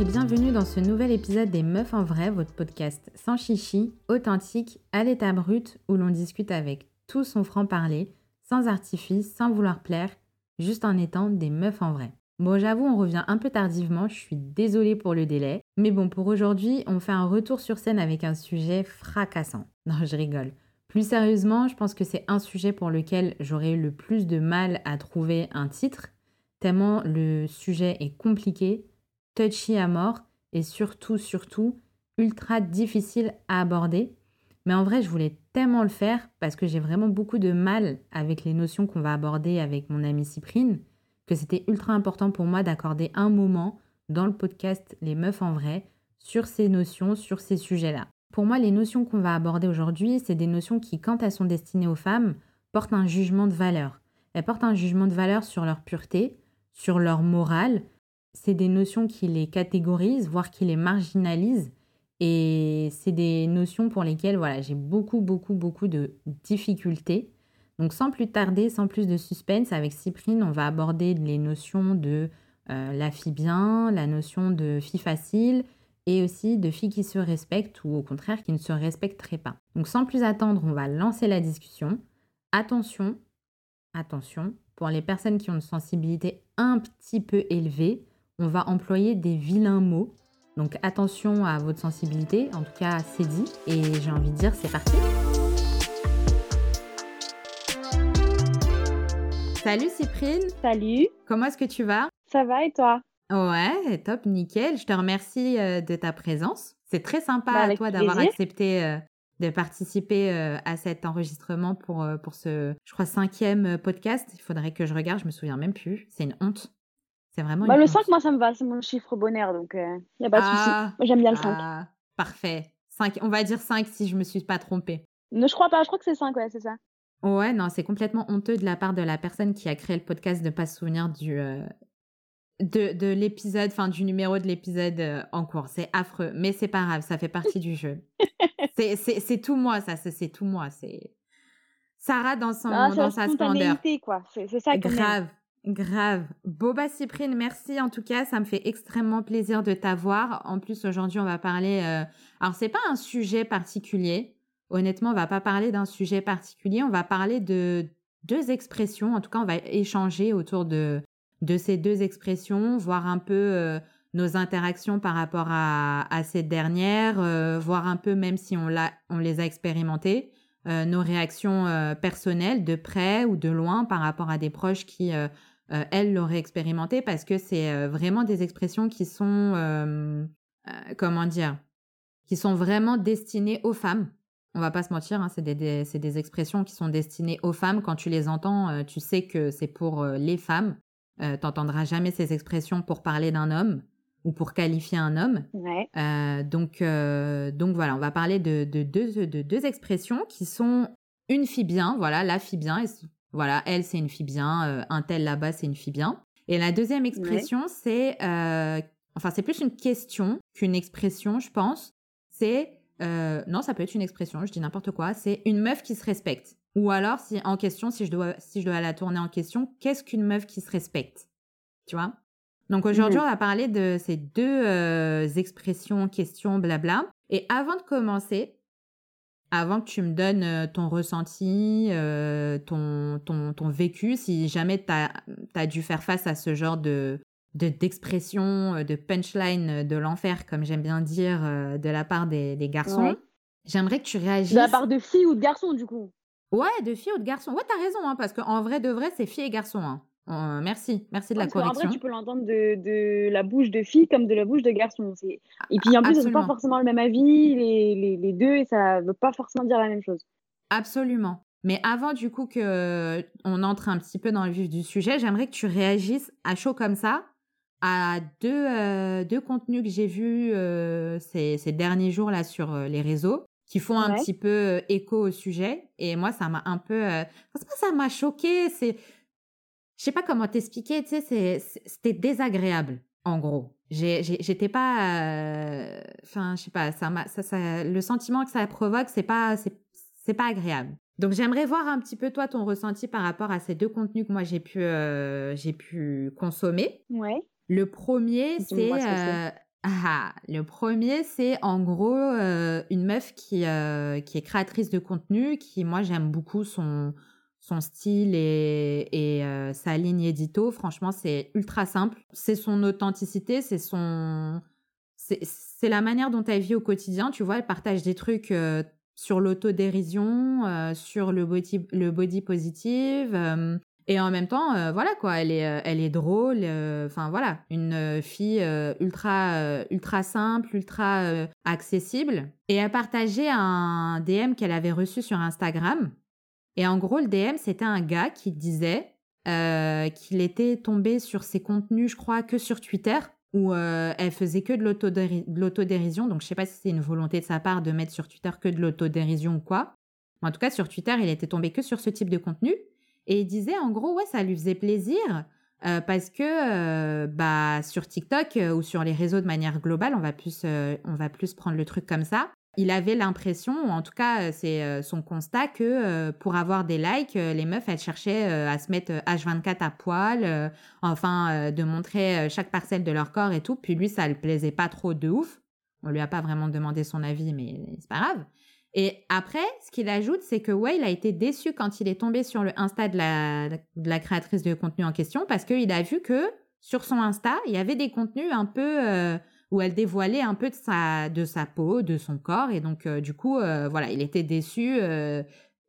Et bienvenue dans ce nouvel épisode des Meufs en vrai, votre podcast sans chichi, authentique, à l'état brut, où l'on discute avec tout son franc-parler, sans artifice, sans vouloir plaire, juste en étant des meufs en vrai. Bon, j'avoue, on revient un peu tardivement, je suis désolée pour le délai, mais bon, pour aujourd'hui, on fait un retour sur scène avec un sujet fracassant. Non, je rigole. Plus sérieusement, je pense que c'est un sujet pour lequel j'aurais eu le plus de mal à trouver un titre, tellement le sujet est compliqué, touchy à mort et surtout, surtout, ultra difficile à aborder. Mais en vrai, je voulais tellement le faire parce que j'ai vraiment beaucoup de mal avec les notions qu'on va aborder avec mon amie Cyprine, que c'était ultra important pour moi d'accorder un moment dans le podcast Les Meufs en vrai sur ces notions, sur ces sujets-là. Pour moi, les notions qu'on va aborder aujourd'hui, c'est des notions qui, quand elles sont destinées aux femmes, portent un jugement de valeur. Elles portent un jugement de valeur sur leur pureté, sur leur morale. C'est des notions qui les catégorisent, voire qui les marginalisent. Et c'est des notions pour lesquelles voilà, j'ai beaucoup, beaucoup, beaucoup de difficultés. Donc sans plus tarder, sans plus de suspense, avec Cyprine, on va aborder les notions de euh, la fille bien, la notion de fille facile, et aussi de filles qui se respectent ou au contraire qui ne se respecteraient pas. Donc sans plus attendre, on va lancer la discussion. Attention, attention, pour les personnes qui ont une sensibilité un petit peu élevée, on va employer des vilains mots. Donc attention à votre sensibilité, en tout cas c'est dit, et j'ai envie de dire c'est parti. Salut Cyprine. Salut. Comment est-ce que tu vas? Ça va et toi? Ouais, top, nickel. Je te remercie euh, de ta présence. C'est très sympa Bah, à toi d'avoir accepté euh, de participer euh, à cet enregistrement pour, pour ce, je crois, cinquième podcast. Il faudrait que je regarde, je me souviens même plus. C'est une honte. C'est vraiment bah, Le honte. 5, moi, ça me va. C'est mon chiffre bonheur, donc il n'y a pas de souci. Ah, Moi, j'aime bien le 5. ah, parfait. Cinq, on va dire 5 si je me suis pas trompée. Non, je crois pas. Je crois que c'est 5, ouais, c'est ça. Ouais, non, c'est complètement honteux de la part de la personne qui a créé le podcast de ne pas se souvenir du, euh, de, de l'épisode, enfin du numéro de l'épisode euh, en cours. C'est affreux, mais c'est pas grave, ça fait partie du jeu. C'est- C'est c'est tout moi, ça, c'est tout moi. C'est Sarah dans, son, Ah, dans sa splendeur. quoi. C'est ça aime. Grave. Boba Cyprine, merci en tout cas. Ça me fait extrêmement plaisir de t'avoir. En plus, aujourd'hui, on va parler. euh, Alors, c'est pas un sujet particulier. Honnêtement, on va pas parler d'un sujet particulier. On va parler de deux expressions. En tout cas, on va échanger autour de, ces deux expressions, voir un peu euh, nos interactions par rapport à, à ces dernières, euh, voir un peu, même si on, les a expérimentées, euh, nos réactions personnelles de près ou de loin par rapport à des proches qui, euh, elles, l'auraient expérimenté, parce que c'est euh, vraiment des expressions qui sont, euh, comment dire, qui sont vraiment destinées aux femmes. On va pas se mentir, hein, c'est des, des- expressions qui sont destinées aux femmes. Quand tu les entends, tu sais que c'est pour les femmes. Euh, T'entendras jamais ces expressions pour parler d'un homme ou pour qualifier un homme. Ouais. Euh, donc, euh, donc voilà, on va parler de, de deux, de deux expressions qui sont une fille bien, voilà, la fille bien, voilà, elle c'est une fille bien, euh, un tel là-bas c'est une fille bien. Et la deuxième expression, c'est, euh, enfin c'est plus une question qu'une expression, je pense. C'est, euh, non, ça peut être une expression, je dis n'importe quoi. C'est une meuf qui se respecte. Ou alors, si en question, si je dois, si je dois la tourner en question, qu'est-ce qu'une meuf qui se respecte? Tu vois? Donc aujourd'hui, Mhm. on va parler de ces deux euh, expressions, questions, blabla. Et avant de commencer, avant que tu me donnes euh, ton ressenti, euh, ton, ton, ton vécu, si jamais tu as, dû faire face à ce genre de de- d'expression, euh, de punchline de l'enfer, comme j'aime bien dire, euh, de la part des, des garçons, Ouais. j'aimerais que tu réagisses. De la part de filles ou de garçons, du coup? Ouais, de filles ou de garçons. Ouais, t'as raison, hein, parce qu'en vrai de vrai, c'est filles et garçons. hein. Euh, merci, merci de la Parce correction. vrai, tu peux l'entendre de, de la bouche de filles comme de la bouche de garçons. C'est- Et puis en plus, ils n'ont pas forcément le même avis, les, les, les deux, et ça veut pas forcément dire la même chose. Absolument. Mais avant du coup que on entre un petit peu dans le vif du sujet, j'aimerais que tu réagisses à chaud comme ça à deux, euh, deux contenus que j'ai vus euh, ces, ces derniers jours là sur les réseaux qui font un Ouais. petit peu écho au sujet. Et moi, ça m'a un peu... euh, ça m'a choqué, c'est... Je sais pas comment t'expliquer, tu sais, c'était désagréable, en gros. J'étais pas... euh, Enfin, je sais pas, ça. Ça, ça, le sentiment que ça provoque, c'est pas... c'est c'est pas agréable. Donc j'aimerais voir un petit peu toi ton ressenti par rapport à ces deux contenus que moi j'ai pu euh, j'ai pu consommer. Ouais. Le premier, c'est. Euh, ah, le premier, c'est en gros euh, une meuf qui, euh, qui est créatrice de contenu, qui, moi, j'aime beaucoup son, son style et, euh, sa ligne édito. Franchement, c'est ultra simple. C'est son authenticité, c'est son. C'est la manière dont elle vit au quotidien. Tu vois, elle partage des trucs euh, sur l'autodérision, euh, sur le body, le body positive. euh, et en même temps, voilà quoi, elle est, elle est drôle. Enfin voilà, une fille ultra, ultra simple, ultra accessible. Et elle partageait un DM qu'elle avait reçu sur Instagram. Et en gros, le DM, c'était un gars qui disait euh, qu'il était tombé sur ses contenus, je crois, que sur Twitter, où euh, elle faisait que de l'autodéri- de l'autodérision. Donc, je sais pas si c'est une volonté de sa part de mettre sur Twitter que de l'autodérision ou quoi. Mais en tout cas, sur Twitter, il était tombé que sur ce type de contenu. Et il disait, en gros, ouais, ça lui faisait plaisir euh, parce que bah, sur TikTok ou sur les réseaux de manière globale, on va plus, on va plus prendre le truc comme ça. Il avait l'impression, en tout cas, euh, c'est euh, son constat, que euh, pour avoir des likes, les meufs, elles cherchaient à se mettre euh, H24 à poil, enfin, de montrer chaque parcelle de leur corps et tout. Puis lui, ça le plaisait pas trop de ouf. On lui a pas vraiment demandé son avis, mais c'est pas grave. Et après, ce qu'il ajoute, c'est que ouais, il a été déçu quand il est tombé sur le Insta de la, créatrice de contenu en question parce qu'il a vu que sur son Insta, il y avait des contenus un peu où elle dévoilait un peu de sa, de sa peau, de son corps. Et donc, euh, du coup, euh, voilà, il était déçu euh,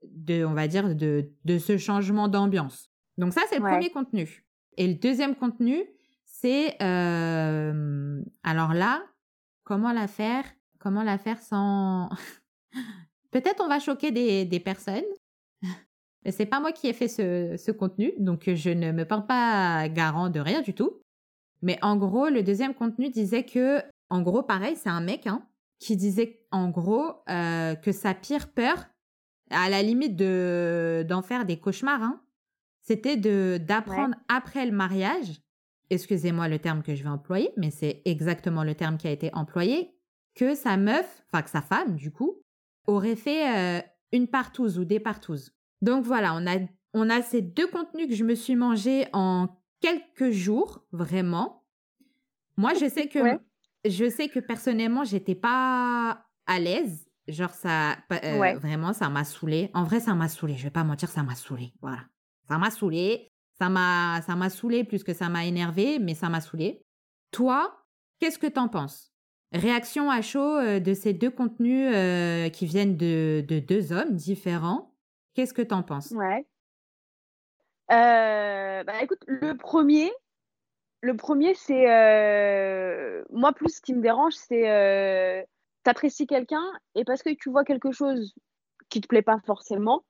de, on va dire, de, de ce changement d'ambiance. Donc ça, c'est le Ouais. premier contenu. Et le deuxième contenu, c'est... alors là, comment la faire Comment la faire sans... Peut-être on va choquer des, des personnes. Mais c'est pas moi qui ai fait ce, ce contenu, donc je ne me porte pas garant de rien du tout. Mais en gros, le deuxième contenu disait que, en gros, pareil, c'est un mec hein, qui disait en gros euh, que sa pire peur, à la limite de d'en faire des cauchemars, hein, c'était de d'apprendre après le mariage. Excusez-moi le terme que je vais employer, mais c'est exactement le terme qui a été employé que sa meuf, enfin que sa femme du coup, aurait fait euh, une partouze ou des partouzes. Donc voilà, on a, on a ces deux contenus que je me suis mangé en quelques jours, vraiment. Moi, je sais que, Ouais. je sais que personnellement, j'étais pas à l'aise. Genre, ça, euh, Ouais. vraiment, ça m'a saoulé. En vrai, ça m'a saoulé. Je vais pas mentir, ça m'a saoulé. Voilà. Ça m'a saoulé. Ça m'a, ça m'a saoulé plus que ça m'a énervé, mais ça m'a saoulé. Toi, qu'est-ce que t'en penses? Réaction à chaud euh, de ces deux contenus euh, qui viennent de, de deux hommes différents. Qu'est-ce que t'en penses? Ouais. Euh, bah écoute, le premier, le premier, c'est euh, moi plus ce qui me dérange, c'est euh, t'apprécies quelqu'un et parce que tu vois quelque chose qui te plaît pas forcément,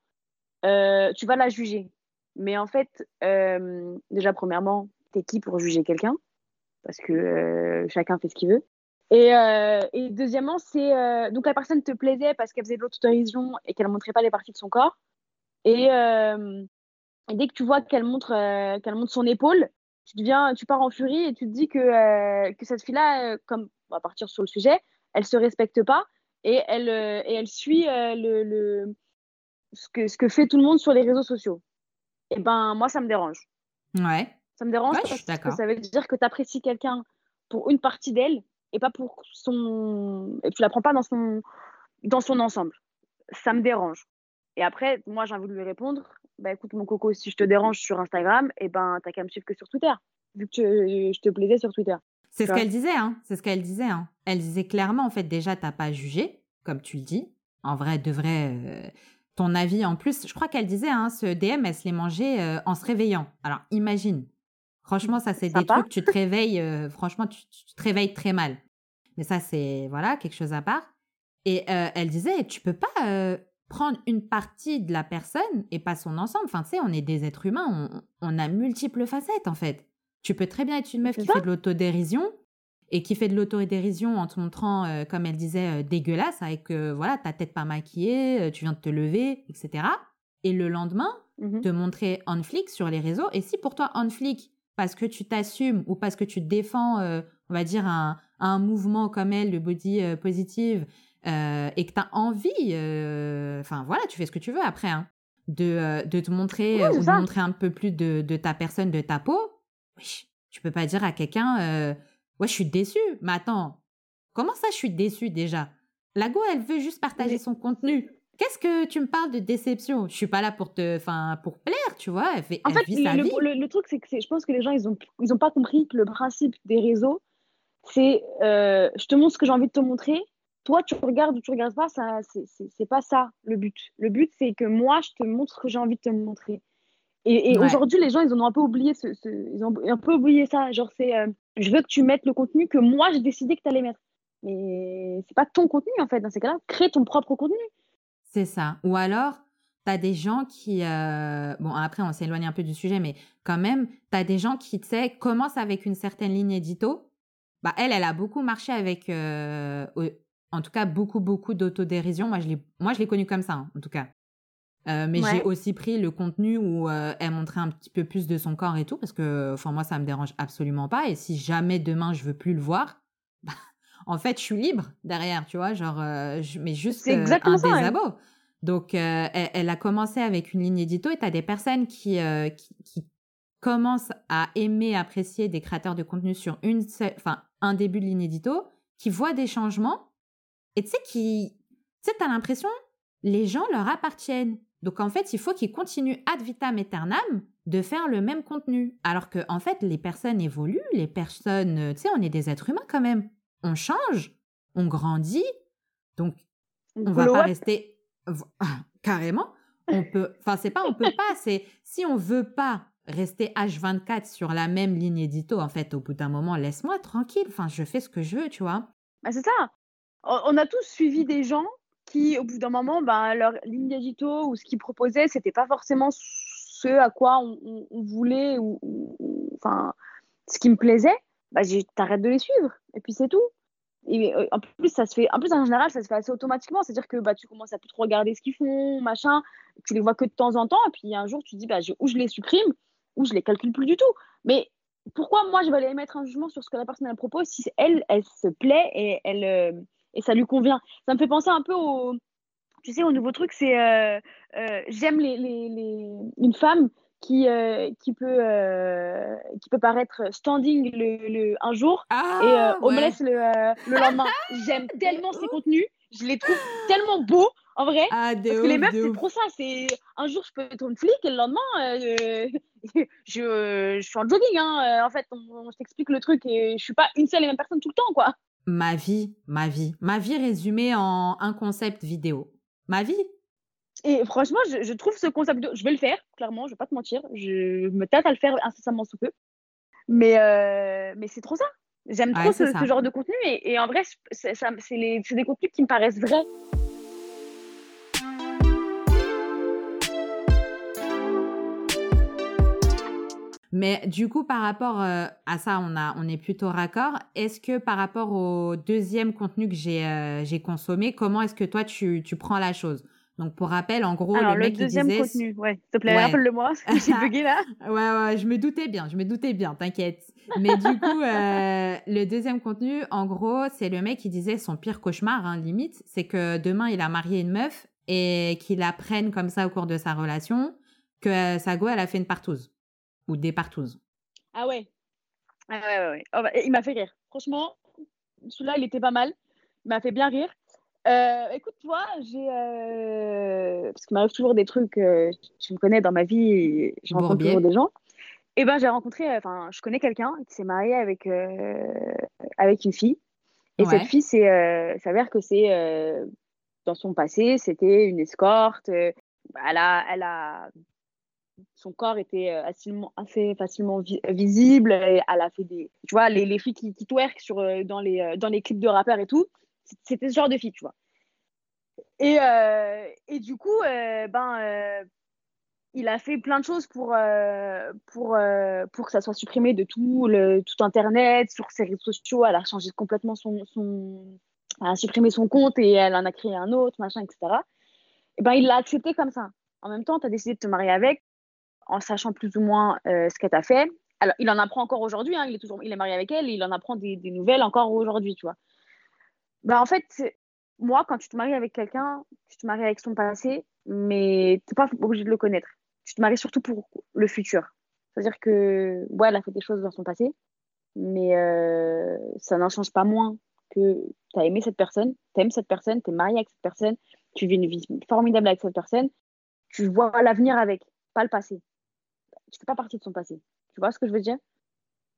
euh, tu vas la juger. Mais en fait, euh, déjà premièrement, t'es qui pour juger quelqu'un? Parce que euh, chacun fait ce qu'il veut. Et, et deuxièmement, c'est donc la personne te plaisait parce qu'elle faisait de l'autodérision et qu'elle montrait pas les parties de son corps. Et, euh, et dès que tu vois qu'elle montre, euh, qu'elle montre son épaule, tu deviens, tu pars en furie et tu te dis que, euh, que cette fille-là, euh, comme on va partir sur le sujet, elle se respecte pas et elle, et elle suit le, le, ce, que, ce que fait tout le monde sur les réseaux sociaux. Et ben moi, ça me dérange. Ouais. Ça me dérange Ouais, je suis parce que ça veut dire que tu apprécies quelqu'un pour une partie d'elle et pas pour son. Et tu la prends pas dans son, dans son ensemble. Ça me dérange. Et après, moi, j'ai envie de lui répondre bah écoute, mon coco, si je te dérange sur Instagram, et ben t'as qu'à me suivre que sur Twitter, vu que je te plaisais sur Twitter. C'est ce qu'elle disait, hein. C'est ce qu'elle disait, hein. Elle disait clairement, en fait, déjà, t'as pas jugé, comme tu le dis. En vrai, de vrai, euh, ton avis, en plus, je crois qu'elle disait, hein, ce DM, elle se l'est mangé euh, en se réveillant. Alors, imagine. Franchement, ça, c'est des trucs, tu te réveilles, euh, franchement, tu, tu te réveilles très mal. Mais ça, c'est, voilà, quelque chose à part. Et euh, elle disait, tu peux pas euh, prendre une partie de la personne et pas son ensemble. Enfin, tu sais, on est des êtres humains, on, on a multiples facettes, en fait. Tu peux très bien être une meuf qui fait de l'autodérision et qui fait de l'autodérision en te montrant, euh, comme elle disait, euh, dégueulasse, avec euh, voilà, ta tête pas maquillée, tu viens de te lever, etc. Et le lendemain, Mhm. te montrer on flic sur les réseaux. Et si pour toi on flic, parce que tu t'assumes ou parce que tu défends, on va dire, un, un mouvement comme elle, le body positive, euh, et que tu as envie, euh, enfin voilà, tu fais ce que tu veux après, hein, de, euh, de te montrer Oui, ou de montrer un peu plus de, de ta personne, de ta peau. Oui, Tu peux pas dire à quelqu'un, ouais, je suis déçue. Mais attends, comment ça, je suis déçue déjà? La go, elle veut juste partager son contenu. Qu'est-ce que tu me parles de déception? Je suis pas là pour te, enfin, pour plaire, tu vois. Elle, fait, en fait, vit sa le, vie. Le, le, truc, c'est que je pense que les gens, ils ont, ils ont pas compris que le principe des réseaux, c'est, euh, je te montre ce que j'ai envie de te montrer. Toi, tu regardes ou tu regardes pas, ça, c'est pas ça le but. Le but, c'est que moi, je te montre ce que j'ai envie de te montrer. Et, et Ouais. aujourd'hui, les gens, ils en ont un peu oublié ce, ce- ils ont un peu oublié ça. Genre, c'est, euh, je veux que tu mettes le contenu que moi, j'ai décidé que tu allais mettre. Mais c'est pas ton contenu, en fait. Dans ces cas-là, crée ton propre contenu. C'est ça. Ou alors, tu as des gens qui... euh, Bon, après, on s'éloigne un peu du sujet, mais quand même, tu as des gens qui, tu sais, commencent avec une certaine ligne édito. Bah, elle, elle a beaucoup marché avec... euh, En tout cas, beaucoup, beaucoup d'autodérision. Moi, je l'ai moi, je l'ai connue comme ça, hein, en tout cas. Euh, mais j'ai aussi pris le contenu où euh, elle montrait un petit peu plus de son corps et tout, parce que, enfin, moi, ça me dérange absolument pas. Et si jamais demain, je veux plus le voir, bah, en fait, je suis libre derrière, tu vois, genre, euh, je mets juste exactement un ça. Donc, elle, elle a commencé avec une ligne édito et tu as des personnes qui, qui, qui commencent à aimer, apprécier des créateurs de contenu sur une enfin, un début de ligne édito, qui voient des changements et tu sais, qui, tu sais, t'as l'impression les gens leur appartiennent. Donc, en fait, il faut qu'ils continuent ad vitam aeternam de faire le même contenu. Alors que, en fait, les personnes évoluent, les personnes, euh, tu sais, on est des êtres humains quand même. On change, on grandit. Donc, on va pas rester carrément. On peut, enfin c'est pas on peut pas, c'est si on veut pas rester H24 sur la même ligne édito. En fait, au bout d'un moment, laisse-moi tranquille. Enfin, je fais ce que je veux, tu vois. Bah, c'est ça. On a tous suivi des gens qui, au bout d'un moment, ben, leur ligne édito ou ce qu'ils proposaient, c'était pas forcément ce à quoi on, voulait ou, enfin, ce qui me plaisait. J'ai- t'arrêtes de les suivre et puis c'est tout. Et euh, en plus, ça se fait, en plus, en général, ça se fait assez automatiquement. C'est-à-dire que bah, tu commences à plus trop regarder ce qu'ils font, machin. Tu les vois que de temps en temps. Et puis un jour, tu te dis, bah, je- ou je les supprime, ou je les calcule plus du tout. Mais pourquoi moi, je vais aller émettre un jugement sur ce que la personne elle propose si elle, elle se plaît et, elle, euh, et ça lui convient Ça me fait penser un peu au. Tu sais, au nouveau truc, c'est. euh, euh, J'aime les, les, les- une femme qui, euh, qui, peut, qui peut paraître standing le, le- un jour Ah, et euh, ouais. homeless le, le lendemain. J'aime tellement ces ouf. contenus, je les trouve tellement beaux en vrai. Ah, Parce que les meufs, c'est trop ça. C'est un jour, je peux être une flic et le lendemain, euh, je, je suis en jogging. Hein. En fait, on, on- je t'explique le truc et je suis pas une seule et même personne tout le temps, quoi. Ma vie, ma vie, ma vie résumée en un concept vidéo. Ma vie. Et franchement, je, je trouve ce concept de... Je vais le faire, clairement, je vais pas te mentir. Je me tâte à le faire incessamment sous peu. Mais, euh, mais c'est trop ça. J'aime Ouais, trop ce, genre de contenu. Et, et en vrai, c'est des contenus qui me paraissent vrais. Mais du coup, par rapport euh, à ça, on, a, on est plutôt raccord. Est-ce que par rapport au deuxième contenu que j'ai euh, j'ai consommé, comment est-ce que toi, tu, tu prends la chose? Donc, pour rappel, en gros, Alors, le le, mec, deuxième disait... contenu, ouais, s'il te plaît, Ouais. rappelle-le-moi, j'ai bugué là. Ouais, ouais, je me doutais bien, je me doutais bien, t'inquiète. Mais du coup, euh, le deuxième contenu, en gros, c'est le mec qui disait son pire cauchemar, hein, limite, c'est que demain, il a marié une meuf et qu'il apprenne comme ça au cours de sa relation que euh, sa go, elle a fait une partouze. Ou des partouzes. Ah ouais. Ah ouais, ouais, ouais. Oh, bah, il m'a fait rire. Franchement, celui-là, il était pas mal. Il m'a fait bien rire. Euh, écoute, toi, j'ai. euh, Parce qu'il m'arrive toujours des trucs. euh, Tu me connais dans ma vie, et je rencontre Bourbier. toujours des gens. Et ben, j'ai rencontré. euh, Enfin, je connais quelqu'un qui s'est marié avec, avec une fille. Et Ouais. cette fille, c'est, s'avère que c'est. Dans son passé, c'était une escorte. euh, Elle a, elle a son corps était euh, facilement, assez facilement vi- visible. Elle a fait des, tu vois, les, les filles qui, qui twerk sur, euh, dans, les, euh, dans clips de rappeurs et tout, c'était ce genre de filles, tu vois. Et, euh, du coup, euh, ben, euh, il a fait plein de choses pour, euh, euh, que ça soit supprimé de tout, Internet, sur ses réseaux sociaux. Elle a changé complètement son, supprimé son compte et elle en a créé un autre, machin, etc. Et ben, il l'a accepté comme ça. En même temps, tu as décidé de te marier avec en sachant plus ou moins euh, ce qu'elle t'a fait. Alors, il en apprend encore aujourd'hui, hein, il, est toujours, il est marié avec elle, et il en apprend des, nouvelles encore aujourd'hui, tu vois. Bah, en fait, moi, quand tu te maries avec quelqu'un, tu te maries avec son passé, mais tu n'es pas obligé de le connaître. Tu te maries surtout pour le futur. C'est-à-dire que, ouais, elle a fait des choses dans son passé, mais euh, ça n'en change pas moins que tu as aimé cette personne, tu aimes cette personne, tu es marié avec cette personne, tu vis une vie formidable avec cette personne, tu vois l'avenir avec, pas le passé. Tu fais pas partie de son passé. Tu vois ce que je veux dire?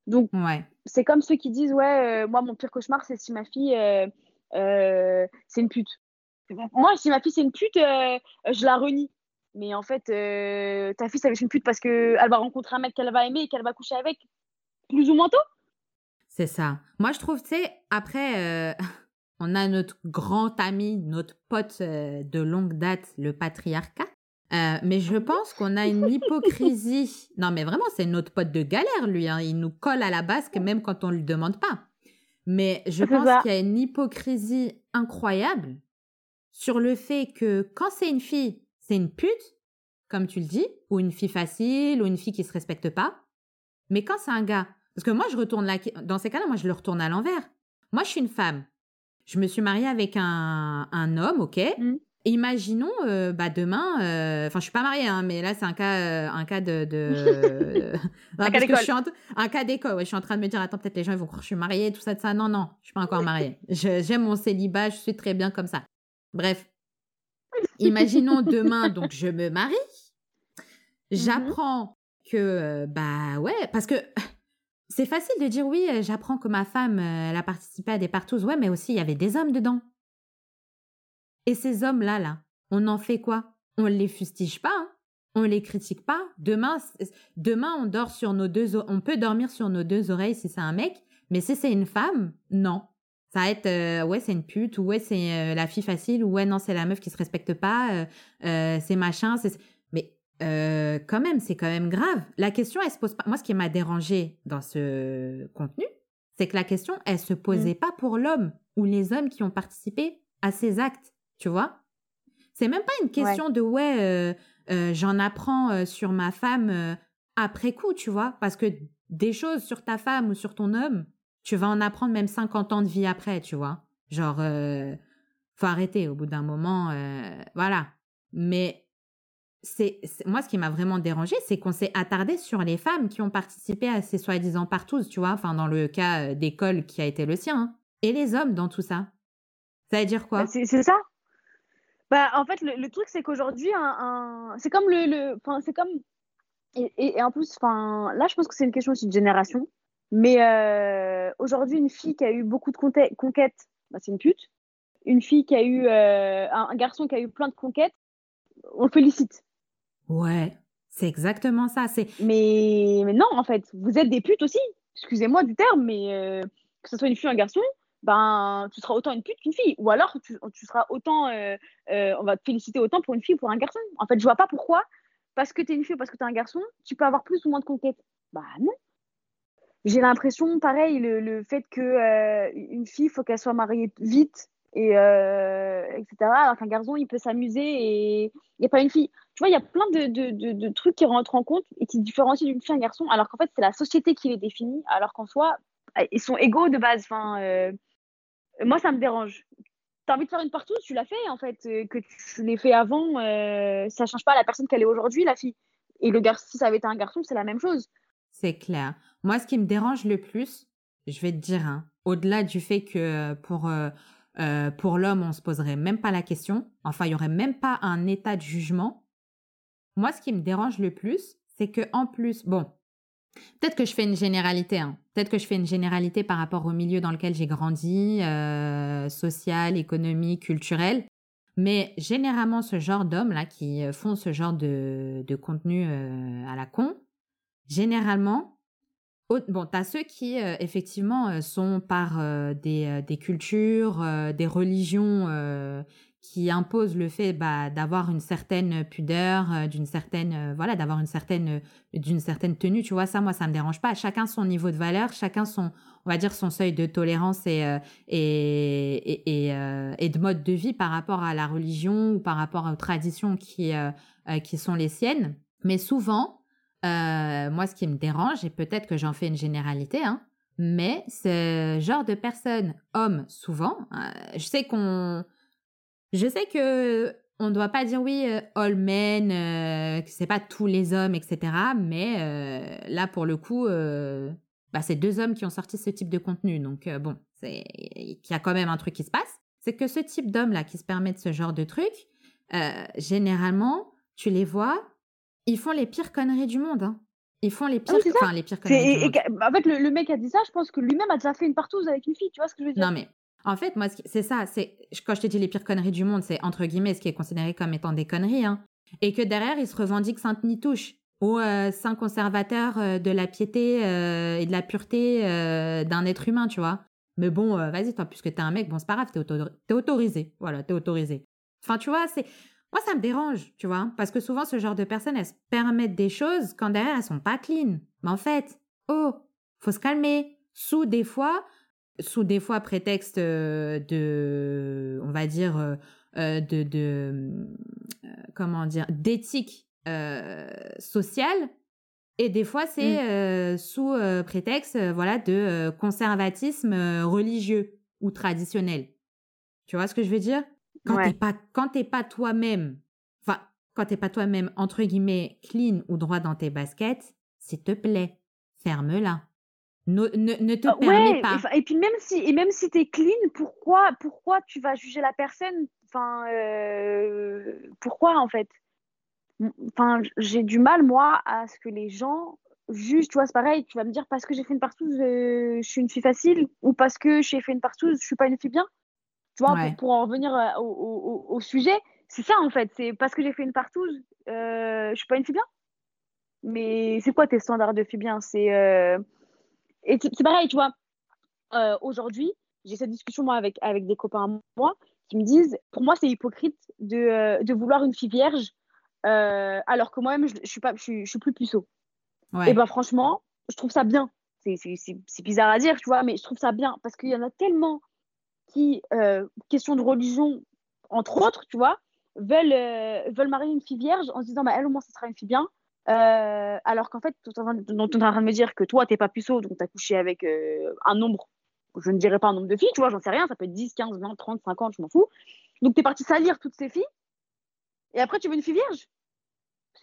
Donc, Ouais. c'est comme ceux qui disent Ouais, euh, moi, mon pire cauchemar, c'est si ma fille, euh, euh, c'est une pute. Moi, si ma fille, c'est une pute, je la renie. Mais en fait, ta fille, ça va être une pute parce qu'elle va rencontrer un mec qu'elle va aimer et qu'elle va coucher avec plus ou moins tôt. C'est ça. Moi, je trouve, tu sais, après, on a notre grand ami, notre pote de longue date, le patriarcat. Euh, mais je pense qu'on a une hypocrisie. Non, mais vraiment, c'est notre pote de galère, lui. hein. Il nous colle à la basque, même quand on ne lui demande pas. Mais je pense qu'il y a une hypocrisie incroyable sur le fait que quand c'est une fille, c'est une pute, comme tu le dis, ou une fille facile, ou une fille qui se respecte pas. Mais quand c'est un gars, parce que moi, je retourne la... dans ces cas-là, moi, je le retourne à l'envers. Moi, je suis une femme. Je me suis mariée avec un, un homme, ok? Mm. Imaginons, euh, bah, demain, euh, enfin, je suis pas mariée, hein, mais là, c'est un cas, euh, un cas de, de... Non, Un cas d'école. suis en- un cas d'école. Ouais, je suis en train de me dire, attends, peut-être les gens ils vont croire que je suis mariée, tout ça, de ça. Non, non, je suis pas encore mariée. J'aime mon célibat, je suis très bien comme ça. Bref, imaginons demain, donc je me marie. J'apprends que, euh, bah ouais, parce que c'est facile de dire oui, euh, j'apprends que ma femme, euh, elle a participé à des partous. Ouais, mais aussi, il y avait des hommes dedans. Et ces hommes-là, là, on en fait quoi? On les fustige pas, hein on les critique pas. Demain, demain, on dort sur nos deux, on peut dormir sur nos deux oreilles si c'est un mec, mais si c'est une femme, non. Ça va être, euh, ouais, c'est une pute, ou ouais, c'est euh, la fille facile, ou ouais, non, c'est la meuf qui se respecte pas, euh, euh, c'est machin, c'est. Mais quand même, c'est quand même grave. La question, elle se pose pas. Moi, ce qui m'a dérangé dans ce contenu, c'est que la question, elle se posait pas pour l'homme ou les hommes qui ont participé à ces actes, tu vois? C'est même pas une question de ouais, euh, euh, j'en apprends euh, sur ma femme après coup, tu vois, parce que des choses sur ta femme ou sur ton homme, tu vas en apprendre même 50 ans de vie après, tu vois? Genre, faut arrêter au bout d'un moment, voilà. Mais c'est moi ce qui m'a vraiment dérangé, c'est qu'on s'est attardé sur les femmes qui ont participé à ces soi-disant partous, tu vois, enfin dans le cas d'école qui a été le sien, hein. et les hommes dans tout ça. Ça veut dire quoi? Bah, c'est ça. Bah, en fait, le, le truc, c'est qu'aujourd'hui, un, un- c'est comme le. c'est comme. Et, et- et en plus, enfin, là, je pense que c'est une question aussi de génération. Mais euh, aujourd'hui, une fille qui a eu beaucoup de conquêtes, conquêtes bah, c'est une pute. Une fille qui a eu. euh, un, un garçon qui a eu plein de conquêtes, on le félicite. Ouais, c'est exactement ça. C'est Mais, mais non, en fait, vous êtes des putes aussi. Excusez-moi du terme, mais euh, que ce soit une fille ou un garçon, ben, tu seras autant une pute qu'une fille. Ou alors, tu, seras autant. euh, euh, on va te féliciter autant pour une fille ou pour un garçon. En fait, je vois pas pourquoi, parce que tu es une fille ou parce que tu es un garçon, tu peux avoir plus ou moins de conquêtes. Bah non. J'ai l'impression, pareil, le, le fait que euh, une fille, faut qu'elle soit mariée vite, et euh, etc. Alors qu'un garçon, il peut s'amuser et il n'y a pas une fille. Tu vois, il y a plein de, de, de, trucs qui rentrent en compte et qui différencient d'une fille et un garçon, alors qu'en fait, c'est la société qui les définit, alors qu'en soi, ils sont égaux de base. Enfin, moi, ça me dérange. T'as envie de faire une partout, tu l'as fait, en fait. Euh, que tu l'aies fait avant, euh, ça change pas la personne qu'elle est aujourd'hui, la fille. Et le garçon, si ça avait été un garçon, c'est la même chose. C'est clair. Moi, ce qui me dérange le plus, je vais te dire, hein, au-delà du fait que euh, pour, euh, euh, pour l'homme, on se poserait même pas la question, enfin, il y aurait même pas un état de jugement. Moi, ce qui me dérange le plus, c'est que en plus, bon, peut-être que je fais une généralité, hein, peut-être que je fais une généralité par rapport au milieu dans lequel j'ai grandi, euh, social, économique, culturel. Mais généralement, ce genre d'hommes là qui euh, font ce genre de, de contenu euh, à la con, généralement, bon, t'as ceux qui effectivement sont par des, des cultures, des religions qui imposent le fait bah, d'avoir une certaine pudeur, euh, d'une certaine euh, voilà, d'avoir une certaine d'une certaine tenue. Tu vois ça, moi ça me dérange pas. Chacun son niveau de valeur, chacun son on va dire son seuil de tolérance et euh, et et, euh, de mode de vie par rapport à la religion ou par rapport aux traditions qui euh, euh, qui sont les siennes. Mais souvent euh, moi, ce qui me dérange, et peut-être que j'en fais une généralité, hein, mais ce genre de personnes, hommes souvent, euh, je sais qu'on, je sais que on ne doit pas dire oui, euh, all men, euh, que c'est pas tous les hommes, etc. Mais euh, là, pour le coup, bah, c'est deux hommes qui ont sorti ce type de contenu. Donc, bon, il y a quand même un truc qui se passe. C'est que ce type d'homme-là qui se permettent ce genre de truc, généralement, tu les vois, ils font les pires conneries du monde. Hein. Ils font les pires, enfin, les pires conneries. du monde. en fait, le, mec a dit ça, je pense que lui-même a déjà fait une partouze avec une fille, tu vois ce que je veux dire? Non, mais en fait, moi, c'est ça. C'est quand je te dis les pires conneries du monde, c'est entre guillemets ce qui est considéré comme étant des conneries, hein. Et que derrière, ils se revendiquent sainte nitouche ou euh, saint conservateur euh, de la piété euh, et de la pureté d'un être humain, tu vois. Mais bon, vas-y, toi, puisque t'es un mec, bon, c'est pas grave, t'es autorisé. Voilà, t'es autorisé. Enfin, tu vois, c'est. Moi, ça me dérange, tu vois, parce que souvent, ce genre de personnes, elles se permettent des choses quand derrière, elles sont pas clean. Mais en fait, oh, faut se calmer. Sous des fois, sous des fois prétexte euh, de, on va dire, euh, euh, de, de comment dire, d'éthique sociale. Et des fois, c'est mmh. sous prétexte, voilà, de conservatisme religieux ou traditionnel. Tu vois ce que je veux dire? Quand t'es pas, quand t'es pas toi-même, enfin, quand t'es pas toi-même entre guillemets clean ou droit dans tes baskets, s'il te plaît, ferme-la. Ne, ne, te ah, pas. Et, puis même si et même si t'es clean, pourquoi pourquoi tu vas juger la personne? Enfin, euh, pourquoi en fait? Enfin, j'ai du mal moi à ce que les gens jugent. Tu vois, c'est pareil. Tu vas me dire parce que j'ai fait une partouze, je suis une fille facile, ou parce que j'ai fait une partouze, je suis pas une fille bien. Tu vois, pour, en revenir euh, au, au, sujet, c'est ça en fait. C'est parce que j'ai fait une partouze, euh, je suis pas une fille bien. Mais c'est quoi tes standards de fille bien? C'est et c'est pareil, tu vois. Euh, aujourd'hui, j'ai cette discussion moi avec, avec des copains moi qui me disent, pour moi, c'est hypocrite de, euh, de, vouloir une fille vierge, euh, alors que moi-même, je, je, suis pas, je, suis, plus puceau. Et ben franchement, je trouve ça bien. C'est bizarre à dire, tu vois, mais je trouve ça bien parce qu'il y en a tellement qui, question de religion, entre autres, tu vois, veulent, veulent marier une fille vierge en se disant, bah, elle au moins, ce sera une fille bien. Euh, alors qu'en fait, tu es en train de me dire que toi, t'es pas puceau, donc tu as couché avec euh, un nombre, je ne dirais pas un nombre de filles, tu vois, j'en sais rien, ça peut être 10, 15, 20, 30, 50, je m'en fous. Donc tu es parti salir toutes ces filles, et après tu veux une fille vierge?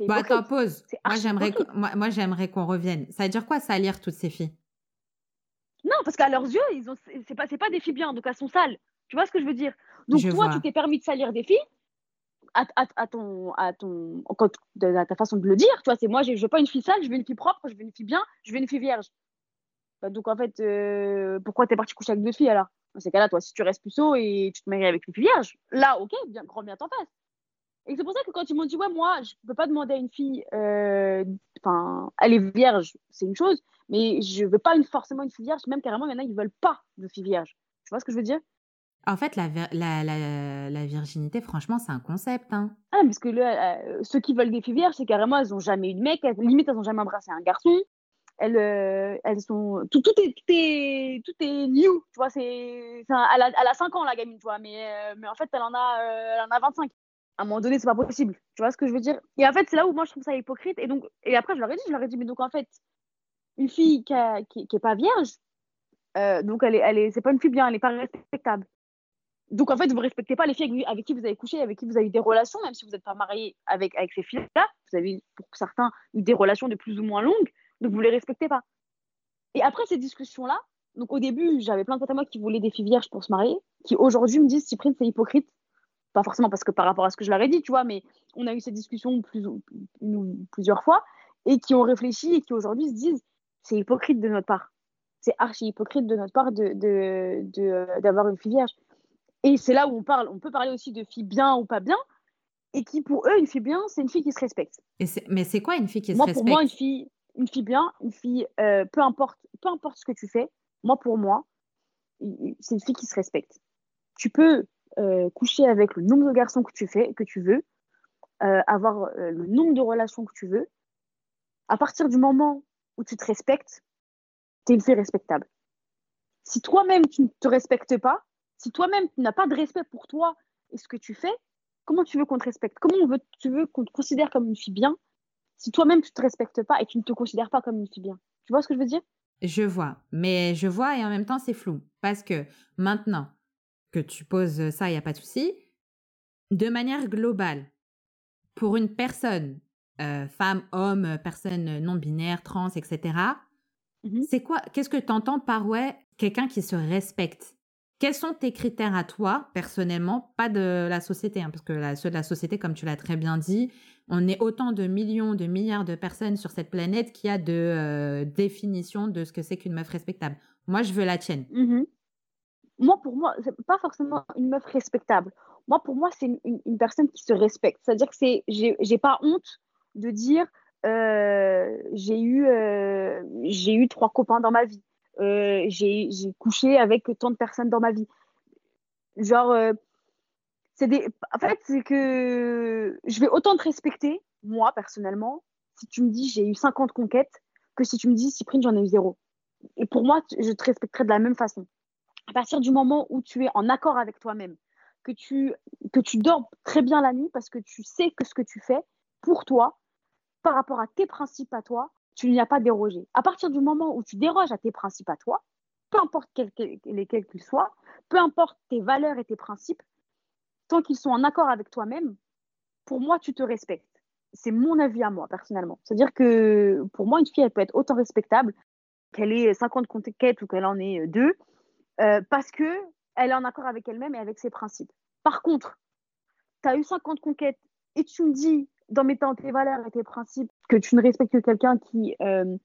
Bah attends, pause. Moi j'aimerais, moi, moi j'aimerais qu'on revienne. Ça veut dire quoi salir toutes ces filles? Non, parce qu'à leurs yeux, ils ont, c'est pas, c'est pas des filles bien, donc elles sont sales. Tu vois ce que je veux dire? Donc toi, tu t'es permis de salir des filles, à, ton, à, ton, ta façon de le dire. Tu vois, c'est moi, je veux pas une fille sale, je veux une fille propre, je veux une fille bien, je veux une fille vierge. Bah, donc, en fait, euh, pourquoi tu es parti coucher avec deux filles alors? Dans ces cas-là, toi, si tu restes puceau et tu te maries avec une fille vierge, là, ok, bien, grand bien t'en passe. Et c'est pour ça que quand ils m'ont dit, ouais, moi, je peux pas demander à une fille, euh, enfin, elle est vierge, c'est une chose, mais je veux pas forcément une fille vierge, même carrément, il y en a, ils veulent pas de fille vierge. Tu vois ce que je veux dire? En fait, la, la, la, virginité, franchement, c'est un concept. Hein. Ah, parce que euh, ceux qui veulent des filles vierges, c'est carrément, elles n'ont jamais eu de mec, limite, elles n'ont jamais embrassé un garçon. Elles, euh, elles sont. Tout, tout, est, tout, est, tout est new, tu vois. C'est, elle, a, elle a 5 ans, la gamine, tu vois, mais, euh, mais en fait, elle en, a, elle en a 25. À un moment donné, c'est pas possible. Tu vois ce que je veux dire? Et en fait, c'est là où moi, je trouve ça hypocrite. Et, donc, et après, je leur ai dit, je leur ai dit, mais donc, en fait, une fille qui n'est qui, qui pas vierge, donc, elle est, elle est, c'est pas une fille bien, elle n'est pas respectable. Donc, en fait, vous ne respectez pas les filles avec, qui vous avez couché, avec qui vous avez eu des relations, même si vous n'êtes pas marié avec, ces filles-là. Vous avez, pour certains, eu des relations de plus ou moins longues, donc vous les respectez pas. Et après ces discussions-là, donc au début, j'avais plein de potes à moi qui voulaient des filles vierges pour se marier, qui aujourd'hui me disent Cyprien, c'est hypocrite. Pas forcément parce que par rapport à ce que je leur ai dit, tu vois, mais on a eu ces discussions plus, plusieurs fois et qui ont réfléchi et qui aujourd'hui se disent c'est hypocrite de notre part. C'est archi hypocrite de notre part d'avoir de, de, une fille vierge. Et c'est là où on parle. On peut parler aussi de filles bien ou pas bien. Et qui, pour eux, une fille bien, c'est une fille qui se respecte. Et mais c'est quoi une fille qui se respecte Moi, pour moi, une fille, une fille bien, une fille, euh, peu, importe, peu importe ce que tu fais, moi, pour moi, c'est une fille qui se respecte. Tu peux euh, coucher avec le nombre de garçons que tu, fais, que tu veux, euh, avoir le nombre de relations que tu veux. À partir du moment où tu te respectes, tu es une fille respectable. Si toi-même, tu ne te respectes pas, si toi-même, tu n'as pas de respect pour toi et ce que tu fais, comment tu veux qu'on te respecte? Comment on veut, tu veux qu'on te considère comme une fille bien si toi-même, tu ne te respectes pas et tu ne te considères pas comme une fille bien? Tu vois ce que je veux dire? Je vois, mais je vois et en même temps, c'est flou. Parce que maintenant que tu poses ça, il n'y a pas de souci. de manière globale, pour une personne, euh, femme, homme, personne non binaire, trans, etc., Mhm. c'est quoi, qu'est-ce que tu entends par ouais, quelqu'un qui se respecte? Quels sont tes critères à toi, personnellement, pas de la société, hein, parce que ceux de la société, comme tu l'as très bien dit, on est autant de millions, de milliards de personnes sur cette planète qui a de euh, définition de ce que c'est qu'une meuf respectable. Moi, je veux la tienne. Mhm. Moi, pour moi, c'est pas forcément une meuf respectable. Moi, pour moi, c'est une, personne qui se respecte. C'est-à-dire que c'est, j'ai j'ai pas honte de dire euh, j'ai eu, euh, j'ai eu trois copains dans ma vie. Euh, j'ai couché avec tant de personnes dans ma vie. Genre, euh, c'est des... En fait, c'est que je vais autant te respecter, moi, personnellement, si tu me dis j'ai eu 50 conquêtes, que si tu me dis Cyprine, j'en ai eu zéro. Et pour moi, je te respecterai de la même façon. À partir du moment où tu es en accord avec toi-même, que tu, que tu dors très bien la nuit parce que tu sais que ce que tu fais pour toi, par rapport à tes principes à toi, tu n'y as pas dérogé. À partir du moment où tu déroges à tes principes à toi, peu importe quels, quels- lesquels qu'ils soient, peu importe tes valeurs et tes principes, tant qu'ils sont en accord avec toi-même, pour moi, tu te respectes. C'est mon avis à moi, personnellement. C'est-à-dire que pour moi, une fille, elle peut être autant respectable qu'elle ait 50 conquêtes ou qu'elle en ait deux, euh, parce que elle est en accord avec elle-même et avec ses principes. Par contre, tu as eu 50 conquêtes et tu me dis, dans mettant tes valeurs et tes principes, que tu ne respectes que quelqu'un qui, euh,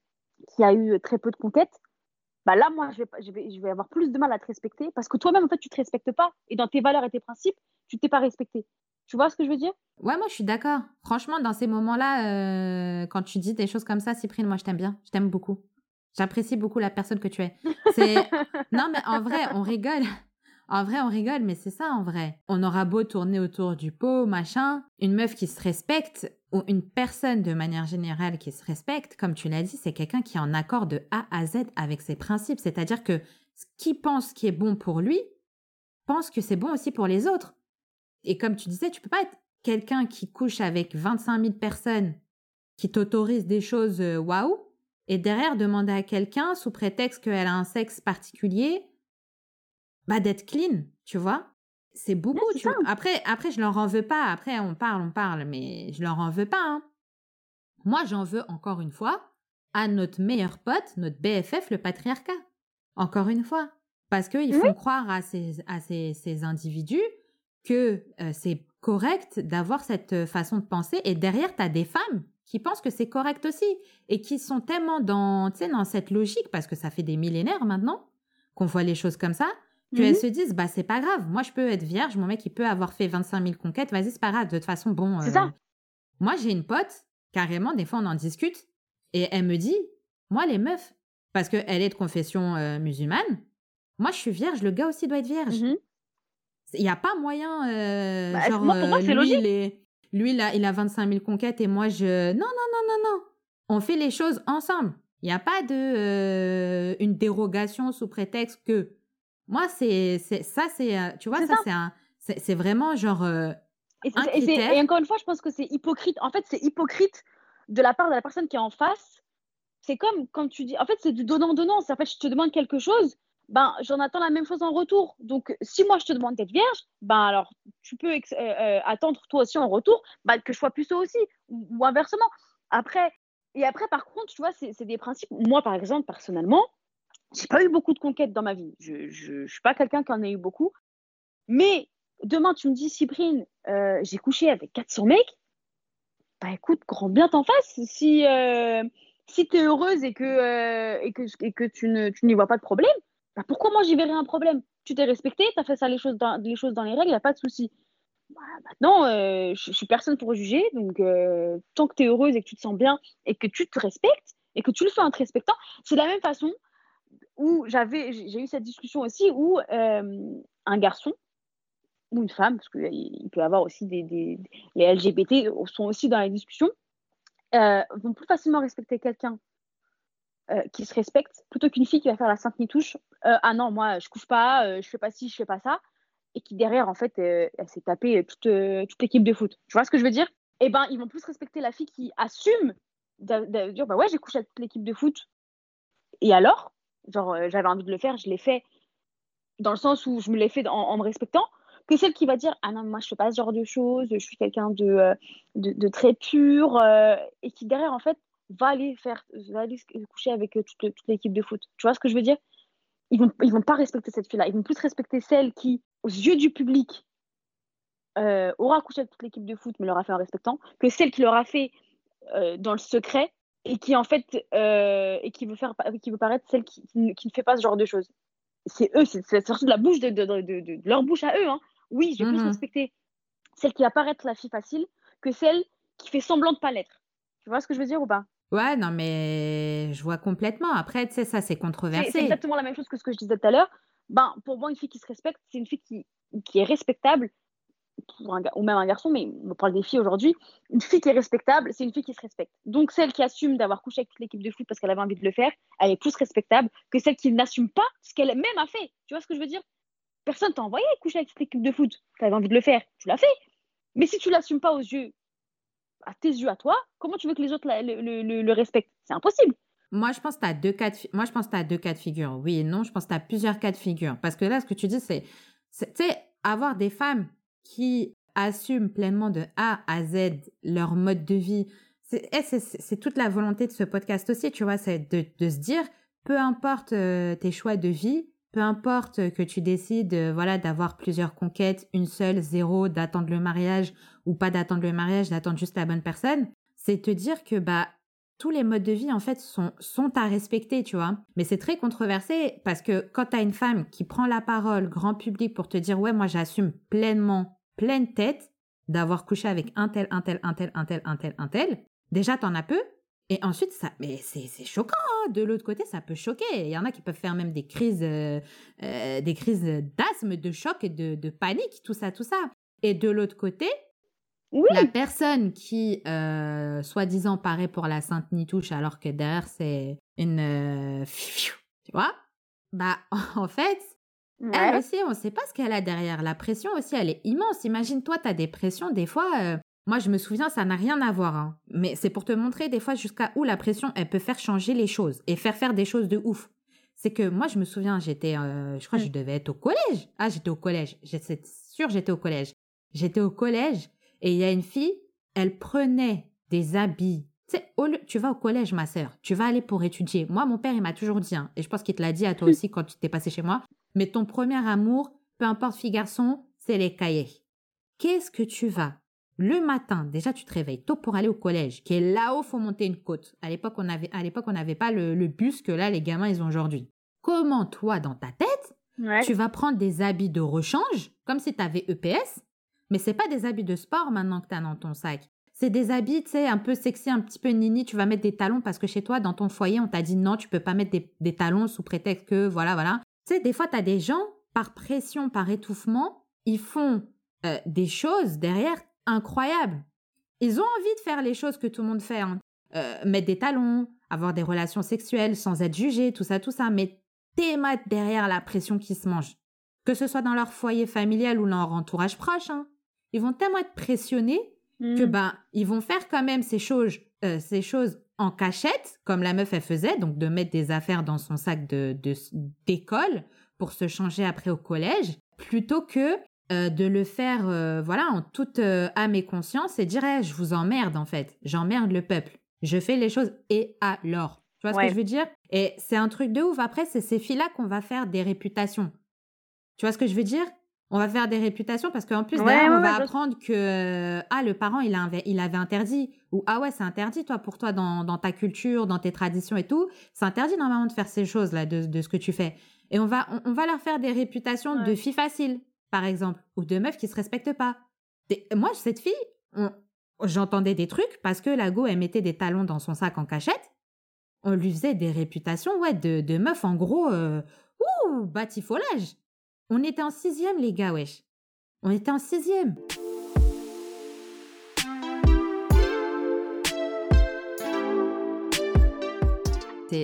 qui a eu très peu de conquêtes, bah là, moi, je vais, je, vais, je vais avoir plus de mal à te respecter parce que toi-même, en fait, tu te respectes pas. Et dans tes valeurs et tes principes, tu t'es pas respecté. Tu vois ce que je veux dire? Ouais, moi, je suis d'accord. Franchement, dans ces moments-là, euh, quand tu dis des choses comme ça, Cyprine, moi, je t'aime bien. Je t'aime beaucoup. J'apprécie beaucoup la personne que tu es. C'est... non, mais en vrai, on rigole. En vrai, on rigole, mais c'est ça, en vrai. On aura beau tourner autour du pot, machin. Une meuf qui se respecte, ou une personne de manière générale qui se respecte, comme tu l'as dit, c'est quelqu'un qui est en accord de A à Z avec ses principes. C'est-à-dire que ce qu'il pense qui est bon pour lui, pense que c'est bon aussi pour les autres. Et comme tu disais, tu peux pas être quelqu'un qui couche avec 25 000 personnes, qui t'autorise des choses euh, waouh, et derrière demander à quelqu'un, sous prétexte qu'elle a un sexe particulier, bah d'être clean, tu vois? C'est beaucoup. tu vois. Après, après, je leur en veux pas. Après, on parle, on parle, mais je leur en veux pas. hein. Moi, j'en veux encore une fois à notre meilleur pote, notre BFF, le patriarcat. Encore une fois. Parce qu'ils Oui. font croire à ces, à ces, ces individus que euh, c'est correct d'avoir cette euh, façon de penser. Et derrière, tu as des femmes qui pensent que c'est correct aussi et qui sont tellement dans, dans cette logique, parce que ça fait des millénaires maintenant qu'on voit les choses comme ça, qu'elles Mhm. se disent, bah c'est pas grave, moi je peux être vierge, mon mec il peut avoir fait 25 000 conquêtes, vas-y c'est pas grave, de toute façon, bon... C'est euh, ça. Moi j'ai une pote, carrément, des fois on en discute, et elle me dit, moi les meufs, parce qu'elle est de confession euh, musulmane, moi je suis vierge, le gars aussi doit être vierge. Mhm. Il n'y a pas moyen, euh, Bah, genre, moi, pour moi, c'est lui, logique. il, est- lui il, a, il a 25 000 conquêtes et moi, je... Non, non, non, non, non. On fait les choses ensemble. Il n'y a pas de euh, une dérogation sous prétexte que... Moi, c'est c'est- ça, c'est... euh, Tu vois, ça, ça. c'est un... C'est c'est vraiment genre... euh, Et, Un et et encore une fois, je pense que c'est hypocrite. En fait, c'est hypocrite de la part de la personne qui est en face. C'est comme quand tu dis. En fait, c'est du donnant-donnant. C'est En fait, je te demande quelque chose, ben, j'en attends la même chose en retour. Donc, si moi, je te demande d'être vierge, ben, alors, tu peux euh, euh, attendre toi aussi en retour ben, que je sois puceau aussi. Ou, ou inversement. Après, et après, par contre, tu vois, c'est des principes. Moi, par exemple, personnellement, j'ai pas eu beaucoup de conquêtes dans ma vie. Je, je suis pas quelqu'un qui en a eu beaucoup. Mais demain, tu me dis, Cyprine, euh, j'ai couché avec 400 mecs. Bah écoute, grand bien t'en face. Si, euh, si tu es heureuse et que, euh, et que, et que tu ne- tu n'y vois pas de problème, bah pourquoi moi j'y verrais un problème? Tu t'es respecté, tu as fait ça les choses dans les, choses dans les règles, il n'y a pas de souci. Bah, maintenant, je, suis personne pour juger. Donc, tant que tu es heureuse et que tu te sens bien et que tu te respectes et que tu le fais en te respectant, c'est de la même façon où j'avais, j'ai eu cette discussion aussi où euh, un garçon ou une femme, parce qu'il il peut y avoir aussi des, les LGBT sont aussi dans les discussions, euh, vont plus facilement respecter quelqu'un euh, qui se respecte plutôt qu'une fille qui va faire la sainte nitouche. Euh, ah non, moi je couche pas, je fais pas ci, je fais pas ça, et qui derrière en fait elle s'est tapée toute, toute l'équipe de foot. Tu vois ce que je veux dire? Eh ben ils vont plus respecter la fille qui assume de, dire bah ouais j'ai couché avec toute l'équipe de foot. Et alors, genre euh, j'avais envie de le faire, je l'ai fait dans le sens où je me l'ai fait en, me respectant, que celle qui va dire Ah non, moi je fais pas ce genre de choses, je suis quelqu'un de, euh, de, très pur, euh, et qui derrière, en fait, va aller, faire, va aller coucher avec toute, l'équipe de foot. Tu vois ce que je veux dire? Ils vont, ils vont pas respecter cette fille-là. Ils vont plus respecter celle qui, aux yeux du public, aura couché avec toute l'équipe de foot, mais l'aura fait en respectant, que celle qui l'aura fait dans le secret et qui en fait et qui veut faire qui veut paraître celle qui, qui, ne fait pas ce genre de choses c'est eux, c'est sorti de la bouche de, de, de, de, leur bouche à eux. Hein. Oui, je vais plus mhm. respecter celle qui va paraître la fille facile que celle qui fait semblant de pas l'être. Tu vois ce que je veux dire ou pas? Ouais, non, mais je vois complètement. Après, tu sais, ça, c'est controversé. C'est exactement la même chose que ce que je disais tout à l'heure. Ben, pour moi, une fille qui se respecte, c'est une fille qui, qui est respectable ou même un garçon, mais on parle des filles aujourd'hui, une fille qui est respectable, c'est une fille qui se respecte. Donc celle qui assume d'avoir couché avec toute l'équipe de foot parce qu'elle avait envie de le faire, elle est plus respectable que celle qui n'assume pas ce qu'elle même a fait. Tu vois ce que je veux dire? Personne t'a envoyé coucher avec toute l'équipe de foot. Tu avais envie de le faire, tu l'as fait. Mais si tu l'assumes pas aux yeux, à tes yeux à toi, comment tu veux que les autres le, le, respectent? C'est impossible. Moi, je pense que tu as deux cas de deux cas de figure. Oui et non, je pense que tu as plusieurs cas de figure. Parce que là, ce que tu dis, c'est, tu sais, avoir des femmes qui assument pleinement de A à Z leur mode de vie. Eh, c'est toute la volonté de ce podcast aussi, tu vois, c'est de, de, se dire, peu importe euh, tes choix de vie, peu importe que tu décides, euh, voilà, d'avoir plusieurs conquêtes, une seule, zéro, d'attendre le mariage ou pas d'attendre le mariage, d'attendre juste la bonne personne, c'est te dire que bah tous les modes de vie en fait sont sont à respecter, tu vois. Mais c'est très controversé parce que quand tu as une femme qui prend la parole grand public pour te dire ouais, moi j'assume pleinement pleine tête d'avoir couché avec un tel, un tel, un tel, un tel, un tel, un tel, déjà t'en as peu. Et ensuite, ça, mais c'est, choquant. Hein. De l'autre côté, ça peut choquer. Il y en a qui peuvent faire même des crises, euh, euh, des crises d'asthme, de choc et de, panique, tout ça, tout ça. Et de l'autre côté, la personne qui, euh, soi-disant, paraît pour la Sainte Nitouche, alors que derrière c'est une, tu vois, bah en fait, elle aussi, on ne sait pas ce qu'elle a derrière. La pression aussi, elle est immense. Imagine-toi, tu as des pressions, des fois. Euh, moi, je me souviens, ça n'a rien à voir. Hein. Mais c'est pour te montrer des fois jusqu'à où la pression, elle peut faire changer les choses et faire faire des choses de ouf. C'est que moi, je me souviens, j'étais, euh, je crois que je mmh. devais être au collège. Ah, j'étais au collège. C'est sûr, j'étais au collège. J'étais au collège et il y a une fille, elle prenait des habits. Tu sais, tu vas au collège, ma sœur. Tu vas aller pour étudier. Moi, mon père, il m'a toujours dit, hein, et je pense qu'il te l'a dit à toi aussi quand tu t'es passé chez moi. Mais ton premier amour, peu importe fille garçon, c'est les cahiers. Qu'est-ce que tu vas le matin, déjà tu te réveilles tôt pour aller au collège, qui est là-haut, faut monter une côte. À l'époque, on avait, à l'époque, on n'avait pas le, bus que là les gamins ils ont aujourd'hui. Comment toi, dans ta tête, tu vas prendre des habits de rechange, comme si tu avais EPS, mais c'est pas des habits de sport maintenant que tu as dans ton sac. C'est des habits, tu sais, un peu sexy, un petit peu nini. Tu vas mettre des talons parce que chez toi, dans ton foyer, on t'a dit non, tu peux pas mettre des, des talons sous prétexte que, voilà, voilà. Tu sais, des fois, tu as des gens, par pression, par étouffement, ils font euh, des choses derrière incroyables. Ils ont envie de faire les choses que tout le monde fait. Hein. Euh, mettre des talons, avoir des relations sexuelles sans être jugé, tout ça, tout ça. Mais t'émates derrière la pression qui se mange. Que ce soit dans leur foyer familial ou leur entourage proche. Hein. Ils vont tellement être pressionnés que mmh. ben, ils vont faire quand même ces choses, euh, ces choses en cachette, comme la meuf elle faisait, donc de mettre des affaires dans son sac de d'école pour se changer après au collège, plutôt que euh, de le faire euh, voilà en toute âme et conscience et dire eh, je vous emmerde en fait, j'emmerde le peuple, je fais les choses et alors? Tu vois ce que je veux dire? Et c'est un truc de ouf. Après, c'est ces filles-là qu'on va faire des réputations. Tu vois ce que je veux dire? On va faire des réputations parce qu'en plus, on va apprendre que ah le parent il, a, il avait interdit ou ah ouais c'est interdit toi pour toi dans, dans, ta culture, dans tes traditions et tout, c'est interdit normalement de faire ces choses là de, de ce que tu fais. Et on va on, va leur faire des réputations de filles faciles par exemple ou de meufs qui se respectent pas. moi cette fille, j'entendais des trucs parce que la go elle mettait des talons dans son sac en cachette. On lui faisait des réputations ouais de, de meufs en gros euh, ouh batifolage. On était en sixième, les gars, wesh. On était en sixième.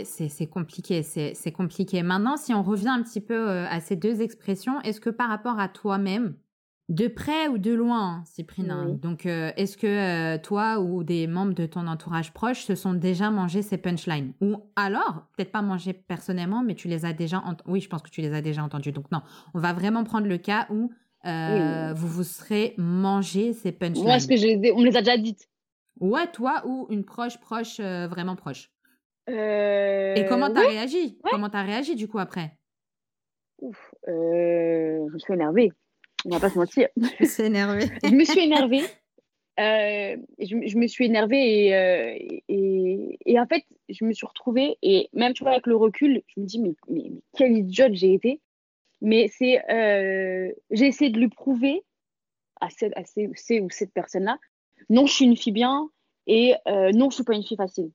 C'est compliqué, c'est compliqué. Maintenant, si on revient un petit peu euh, à ces deux expressions, est-ce que par rapport à toi-même, de près ou de loin, Cyprina. Donc, euh, est-ce que euh, toi ou des membres de ton entourage proche se sont déjà mangés ces punchlines? Ou alors, peut-être pas mangés personnellement, mais tu les as déjà... Oui, je pense que tu les as déjà entendus. Donc non, on va vraiment prendre le cas où euh, vous vous serez mangé ces punchlines. Que je, on me les a déjà dites. Ouais, toi ou une proche, proche, vraiment proche. Et comment t'as ouais. réagi? Comment t'as réagi du coup après? Ouf, je me suis énervée. On va pas se mentir. Je me suis énervée. Euh, je, je me suis énervée et, euh, et, et en fait, je me suis retrouvée et même tu vois avec le recul, je me dis mais, mais, mais quelle idiote j'ai été. Mais c'est euh, j'ai essayé de lui prouver à, cette, à ces, ces ou cette personne-là, non, je suis une fille bien et euh, non, je suis pas une fille facile.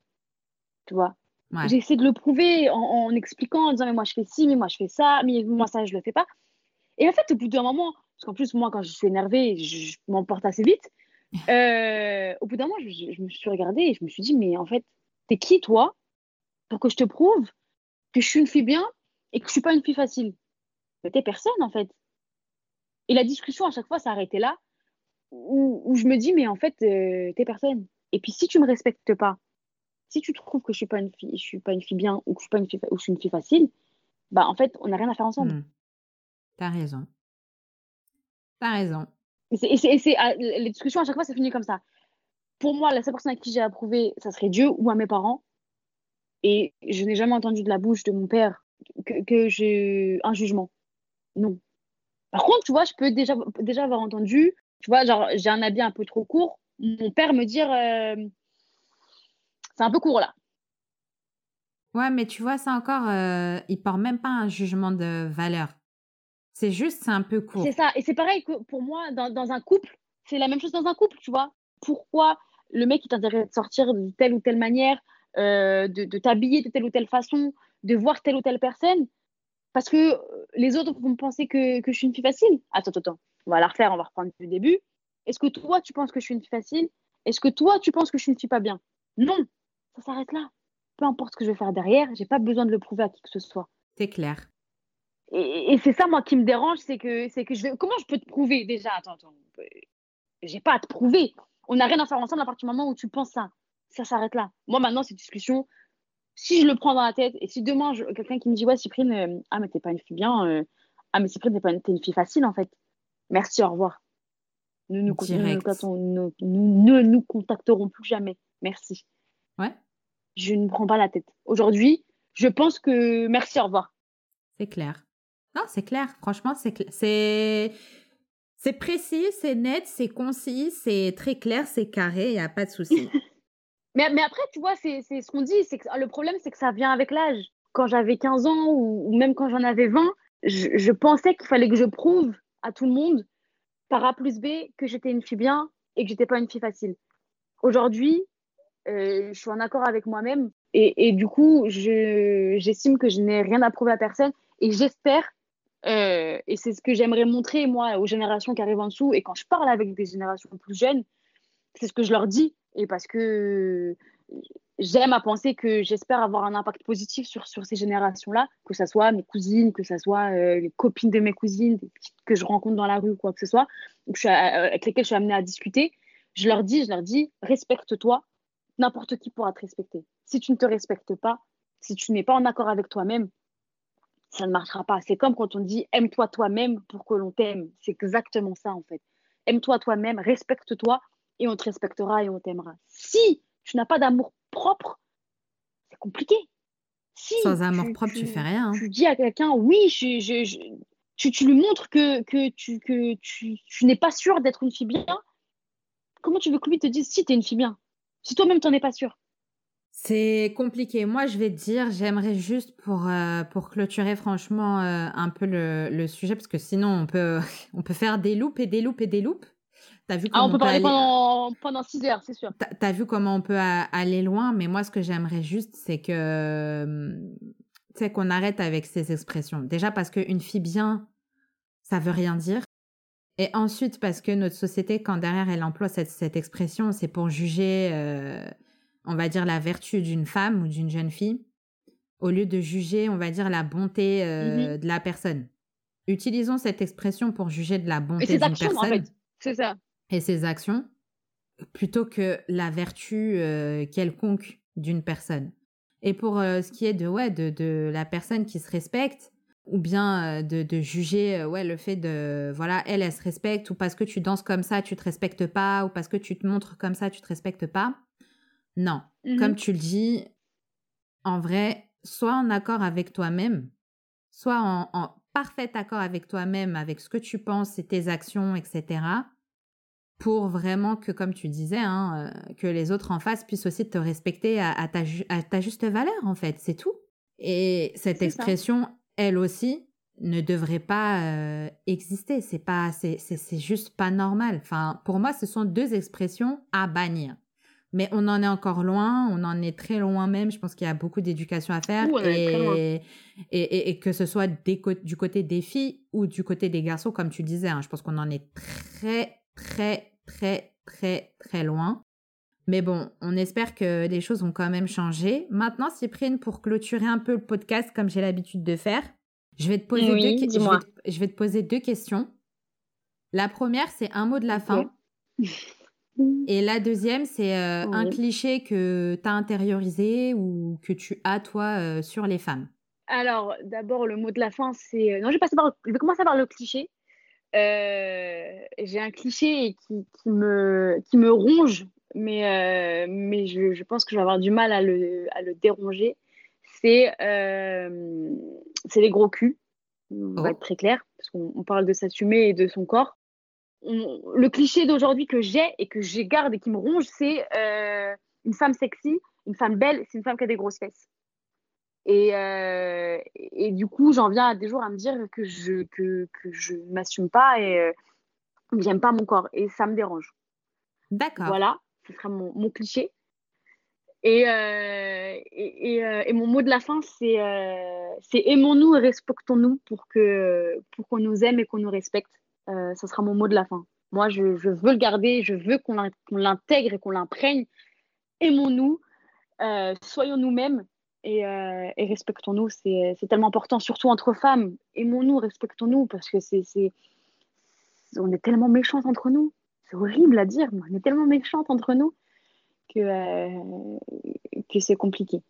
Tu vois? Ouais. J'ai essayé de le prouver en, en expliquant, en disant mais moi je fais ci, mais moi je fais ça, mais moi ça je le fais pas. Et en fait, au bout d'un moment, parce qu'en plus moi quand je suis énervée, je, je m'emporte assez vite. Euh, au bout d'un moment, je, me suis regardée et je me suis dit mais en fait, t'es qui toi pour que je te prouve que je suis une fille bien et que je suis pas une fille facile? Mais t'es personne en fait. Et la discussion à chaque fois s'arrêtait là où, où je me dis mais en fait euh, t'es personne. Et puis si tu me respectes pas, si tu trouves que je suis pas une fille, je suis pas une fille bien ou que je suis pas une fille, ou je suis une fille facile, bah en fait on n'a rien à faire ensemble. Hmm. T'as raison. T'as raison. Et c'est, ah, les discussions à chaque fois ça finit comme ça. Pour moi la seule personne à qui j'ai approuvé ça serait Dieu ou à mes parents. Et je n'ai jamais entendu de la bouche de mon père que, que j'ai un jugement. Non. Par contre, tu vois, je peux déjà, déjà avoir entendu, tu vois, genre, j'ai un habit un peu trop court, mon père me dire, euh, c'est un peu court là. Ouais, mais tu vois, ça encore, euh, il porte même pas un jugement de valeur. C'est juste, c'est un peu court. C'est ça. Et c'est pareil que pour moi, dans, dans un couple, c'est la même chose dans un couple, tu vois. Pourquoi le mec, il t'intéresse de sortir de telle ou telle manière, euh, de, de t'habiller de telle ou telle façon, de voir telle ou telle personne? Parce que euh, les autres vont penser que, que je suis une fille facile. Attends, attends, attends. On va la refaire, on va reprendre du début. Est-ce que toi, tu penses que je suis une fille facile? Est-ce que toi, tu penses que je suis une fille pas bien? Non, ça s'arrête là. Peu importe ce que je vais faire derrière, j'ai pas besoin de le prouver à qui que ce soit. C'est clair. Et, et c'est ça, moi, qui me dérange, c'est que, c'est que je vais. Comment je peux te prouver? Déjà Attends, attends. J'ai pas à te prouver. On n'a rien à faire ensemble à partir du moment où tu penses ça. Ça s'arrête là. Moi, maintenant, cette discussion, si je le prends dans la tête, et si demain, je- quelqu'un qui me dit Ouais, Cyprine, euh, ah, mais t'es pas une fille bien. euh, ah, mais Cyprine, t'es pas une, t'es une fille facile, en fait. Merci, au revoir. Nous, nous, nous, nous, nous- nous contacterons plus jamais. Merci. Ouais, Je ne prends pas la tête. Aujourd'hui, je pense que merci, au revoir. c'est clair. Non, c'est clair. Franchement, c'est c'est c'est précis, c'est net, c'est concis, c'est très clair, c'est carré, il n'y a pas de souci. Mais, mais après, tu vois, c'est ce qu'on dit. C'est le problème, c'est que ça vient avec l'âge. Quand j'avais 15 ans ou, même quand j'en avais 20, je, pensais qu'il fallait que je prouve à tout le monde, par A plus B, que j'étais une fille bien et que j'étais pas une fille facile. Aujourd'hui, euh, je suis en accord avec moi-même et, et du coup, je- j'estime que je n'ai rien à prouver à personne et j'espère, euh, et c'est ce que j'aimerais montrer, moi, aux générations qui arrivent en dessous, et quand je parle avec des générations plus jeunes, c'est ce que je leur dis, et parce que j'aime à penser que j'espère avoir un impact positif sur, sur ces générations-là, que ce soit mes cousines, que ce soit euh, les copines de mes cousines, que je rencontre dans la rue ou quoi que ce soit, avec lesquelles je suis amenée à discuter. Je leur dis, je leur dis, respecte-toi, n'importe qui pourra te respecter. Si tu ne te respectes pas, si tu n'es pas en accord avec toi-même, ça ne marchera pas. C'est comme quand on dit aime-toi toi-même pour que l'on t'aime. C'est exactement ça en fait. Aime-toi toi-même, respecte-toi et on te respectera et on t'aimera. Si tu n'as pas d'amour propre, c'est compliqué. Si Sans amour propre, tu fais rien. hein. Tu dis à quelqu'un, oui, je, je- je- tu, tu lui montres que, que, tu, que tu, tu n'es pas sûr d'être une fille bien. Comment tu veux que lui te dise si tu es une fille bien? Si toi-même, tu n'en es pas sûr. C'est compliqué. Moi, je vais te dire, j'aimerais juste pour, euh, pour clôturer franchement euh, un peu le, le sujet, parce que sinon, on peut, on peut faire des loupes et des loupes et des loupes. T'as vu Ah, on peut parler pendant, pendant 6 heures, c'est sûr. T'as vu comment on peut a- aller loin, mais moi, ce que j'aimerais juste, c'est que, euh, tu sais, qu'on arrête avec ces expressions. Déjà parce qu'une fille bien, ça veut rien dire. Et ensuite parce que notre société, quand derrière elle emploie cette, cette expression, c'est pour juger, euh, on va dire, la vertu d'une femme ou d'une jeune fille, au lieu de juger, on va dire, la bonté euh, de la personne. Utilisons cette expression pour juger de la bonté d'une actions, personne en fait. C'est ça. et ses actions plutôt que la vertu euh, quelconque d'une personne. Et pour euh, ce qui est de, ouais, de, de la personne qui se respecte, ou bien de, de, juger ouais le fait de voilà elle elle se respecte ou parce que tu danses comme ça tu te respectes pas ou parce que tu te montres comme ça tu te respectes pas non mmh comme tu le dis en vrai sois en accord avec toi-même sois en, en parfait accord avec toi-même avec ce que tu penses et tes actions etc pour vraiment que, comme tu disais, hein, euh, que les autres en face puissent aussi te respecter à, ta, à ta, juste valeur, en fait, c'est tout. Et cette expression, elle aussi, ne devrait pas euh, exister. C'est pas, c'est, c'est, juste pas normal. Enfin, pour moi, ce sont deux expressions à bannir. Mais on en est encore loin, on en est très loin même. Je pense qu'il y a beaucoup d'éducation à faire. et, et, et, que ce soit du côté des filles ou du côté des garçons, comme tu disais, hein, je pense qu'on en est très très, très, très, très loin. Mais bon, on espère que les choses ont quand même changé. Maintenant, Cyprien, pour clôturer un peu le podcast, comme j'ai l'habitude de faire, je vais te poser, deux, je vais te, poser deux questions. La première, c'est un mot de la fin. Et la deuxième, c'est euh, un cliché que tu as intériorisé ou que tu as, toi, euh, sur les femmes. Alors, d'abord, le mot de la fin, c'est. Euh, non, je vais, par... je vais commencer par le cliché. Euh, j'ai un cliché qui, qui, me, qui me ronge, mais, mais je, je, pense que je vais avoir du mal à le, à le déranger. C'est les gros culs. On va oh. être très clair, parce qu'on parle de s'assumer et de son corps. Le cliché d'aujourd'hui que j'ai et que je garde et qui me ronge, c'est une femme sexy, une femme belle, c'est une femme qui a des grosses fesses. Et, euh, et, du coup, j'en viens à des jours à me dire que je que, que je m'assume pas et euh, que j'aime pas mon corps. Et ça me dérange. D'accord. Voilà, ce sera mon, mon cliché. Et, euh, et, et, mon mot de la fin, c'est c'est aimons-nous et respectons-nous pour qu'on pour qu'on nous aime et qu'on nous respecte. Ce sera mon mot de la fin. Moi, je, veux le garder, je veux qu'on l'intègre et qu'on l'imprègne. Aimons-nous, soyons nous-mêmes euh, et, respectons-nous. C'est tellement important, surtout entre femmes. Aimons-nous, respectons-nous, parce que c'est, on est tellement méchantes entre nous. C'est horrible à dire, mais on est tellement méchantes entre nous que, euh, que c'est compliqué.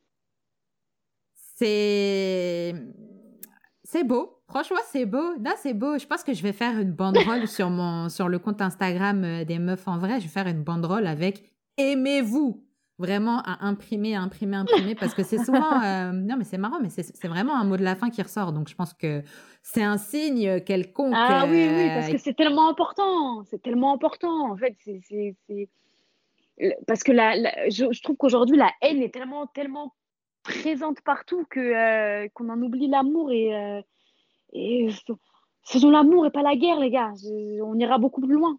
C'est beau. Franchement, c'est beau. Non, c'est beau. Je pense que je vais faire une banderole sur, mon, sur le compte Instagram euh, des meufs en vrai. Je vais faire une banderole avec Aimez-vous vraiment à imprimer, à imprimer, à imprimer, parce que c'est souvent, euh, non mais c'est marrant, mais c'est vraiment un mot de la fin qui ressort, donc je pense que c'est un signe quelconque. Ah oui, oui, parce que euh, c'est tellement important, c'est tellement important, en fait, c'est parce que la, je, trouve qu'aujourd'hui la haine est tellement, tellement présente partout que euh, qu'on en oublie l'amour et, et faisons l'amour et pas la guerre, les gars, on ira beaucoup plus loin.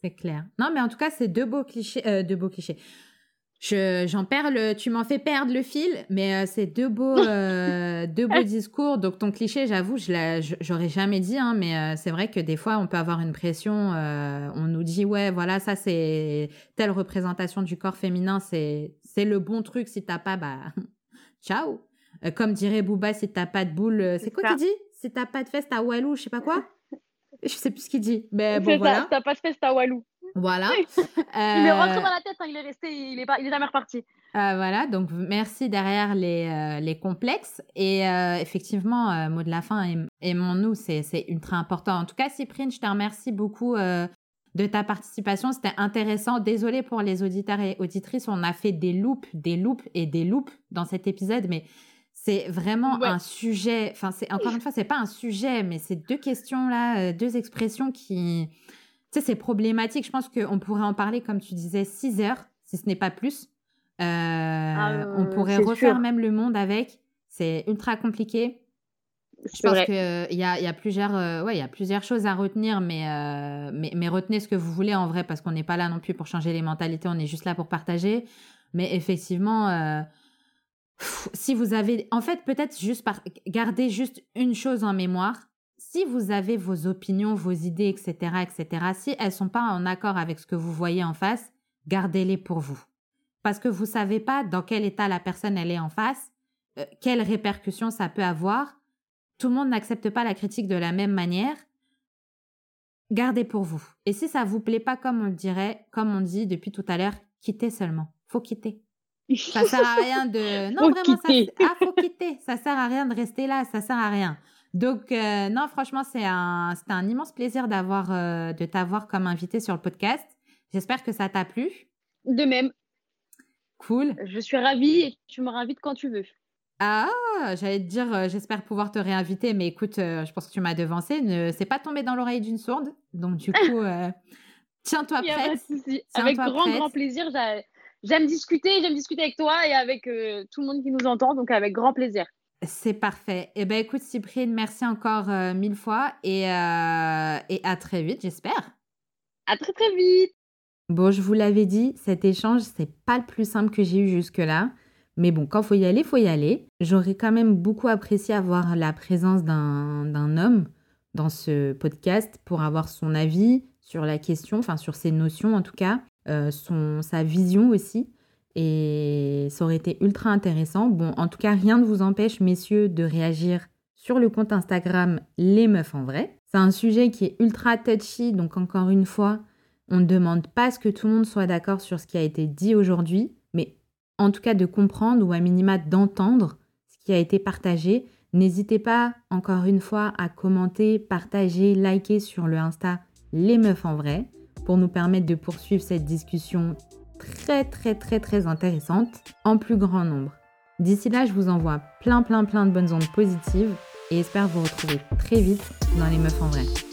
C'est clair. Non, mais en tout cas, c'est deux beaux clichés, deux beaux clichés. Je, j'en perds le, tu m'en fais perdre le fil, mais euh, c'est deux beaux, euh, deux beaux discours. Donc ton cliché, j'avoue, je j'aurais jamais dit, hein, mais euh, c'est vrai que des fois on peut avoir une pression. on nous dit ouais, voilà, ça c'est telle représentation du corps féminin, c'est c'est le bon truc. Si t'as pas, bah ciao. Comme dirait Booba, si t'as pas de boule, c'est quoi qu'il dit? Si t'as pas de fesse, t'as walou, je sais pas quoi? Je sais plus ce qu'il dit, mais bon voilà. T'as pas de fesse, t'as walou. Voilà. il est rentré dans la tête, hein, il est resté, il est, pas, il est jamais reparti. Euh, voilà, donc merci derrière les, euh, les complexes. Et euh, effectivement, mot de la fin, aimons-nous, c'est ultra important. En tout cas, Cyprien, je te remercie beaucoup de ta participation. C'était intéressant. Désolée pour les auditeurs et auditrices, on a fait des loupes, des loupes et des loupes dans cet épisode, mais c'est vraiment un sujet. Enfin, c'est encore une fois, c'est pas un sujet, mais c'est deux questions là, deux expressions qui tu sais, c'est problématique. Je pense qu'on pourrait en parler, comme tu disais, 6 heures, si ce n'est pas plus. Euh, ah, on pourrait refaire même le monde avec. C'est ultra compliqué. Je pense qu'il y a, y, a plusieurs, euh, ouais, y a plusieurs choses à retenir, mais, euh, mais, mais, retenez ce que vous voulez en vrai, parce qu'on n'est pas là non plus pour changer les mentalités, on est juste là pour partager. Mais effectivement, si vous avez. En fait, peut-être juste par... garder juste une chose en mémoire si vous avez vos opinions, vos idées, etc., etc., si elles sont pas en accord avec ce que vous voyez en face, gardez-les pour vous. Parce que vous savez pas dans quel état la personne elle est en face, euh, quelles répercussions ça peut avoir. Tout le monde n'accepte pas la critique de la même manière. Gardez pour vous. Et si ça vous plaît pas comme on dirait, comme on dit depuis tout à l'heure, quittez seulement. Faut quitter. Ça sert à rien de. Non, Faut vraiment, ça. quitter. Ah, faut quitter. Ça sert à rien de rester là. Ça sert à rien. Donc, euh, non, franchement, c'est un, c'était un immense plaisir d'avoir, euh, de t'avoir comme invité sur le podcast. J'espère que ça t'a plu. De même, Cool. je suis ravie et tu me réinvites quand tu veux. Ah, j'allais te dire, euh, j'espère pouvoir te réinviter, mais écoute, je pense que tu m'as devancé. Ne, c'est pas tombé dans l'oreille d'une sourde. Donc, du coup, tiens-toi prête. Avec grand, prête. grand plaisir. J'aime discuter, j'aime discuter avec toi et avec euh, tout le monde qui nous entend, donc avec grand plaisir. C'est parfait. Eh ben, écoute, Cyprien, merci encore euh, mille fois et, euh, et à très vite, j'espère. À très très vite. Bon, je vous l'avais dit, cet échange, c'est pas le plus simple que j'ai eu jusque-là. Mais bon, quand faut y aller, faut y aller. J'aurais quand même beaucoup apprécié avoir la présence d'un d'un homme dans ce podcast pour avoir son avis sur la question, enfin sur ses notions en tout cas, euh, son, sa vision aussi. Et ça aurait été ultra intéressant. Bon, en tout cas, rien ne vous empêche, messieurs, de réagir sur le compte Instagram Les Meufs en Vrai. C'est un sujet qui est ultra touchy, donc encore une fois, on ne demande pas ce que tout le monde soit d'accord sur ce qui a été dit aujourd'hui, mais en tout cas de comprendre ou à minima d'entendre ce qui a été partagé. N'hésitez pas, encore une fois, à commenter, partager, liker sur le Insta Les Meufs en Vrai pour nous permettre de poursuivre cette discussion très très très très intéressante en plus grand nombre. D'ici là, je vous envoie plein plein plein de bonnes ondes positives et espère vous retrouver très vite dans Les Meufs en Vrai.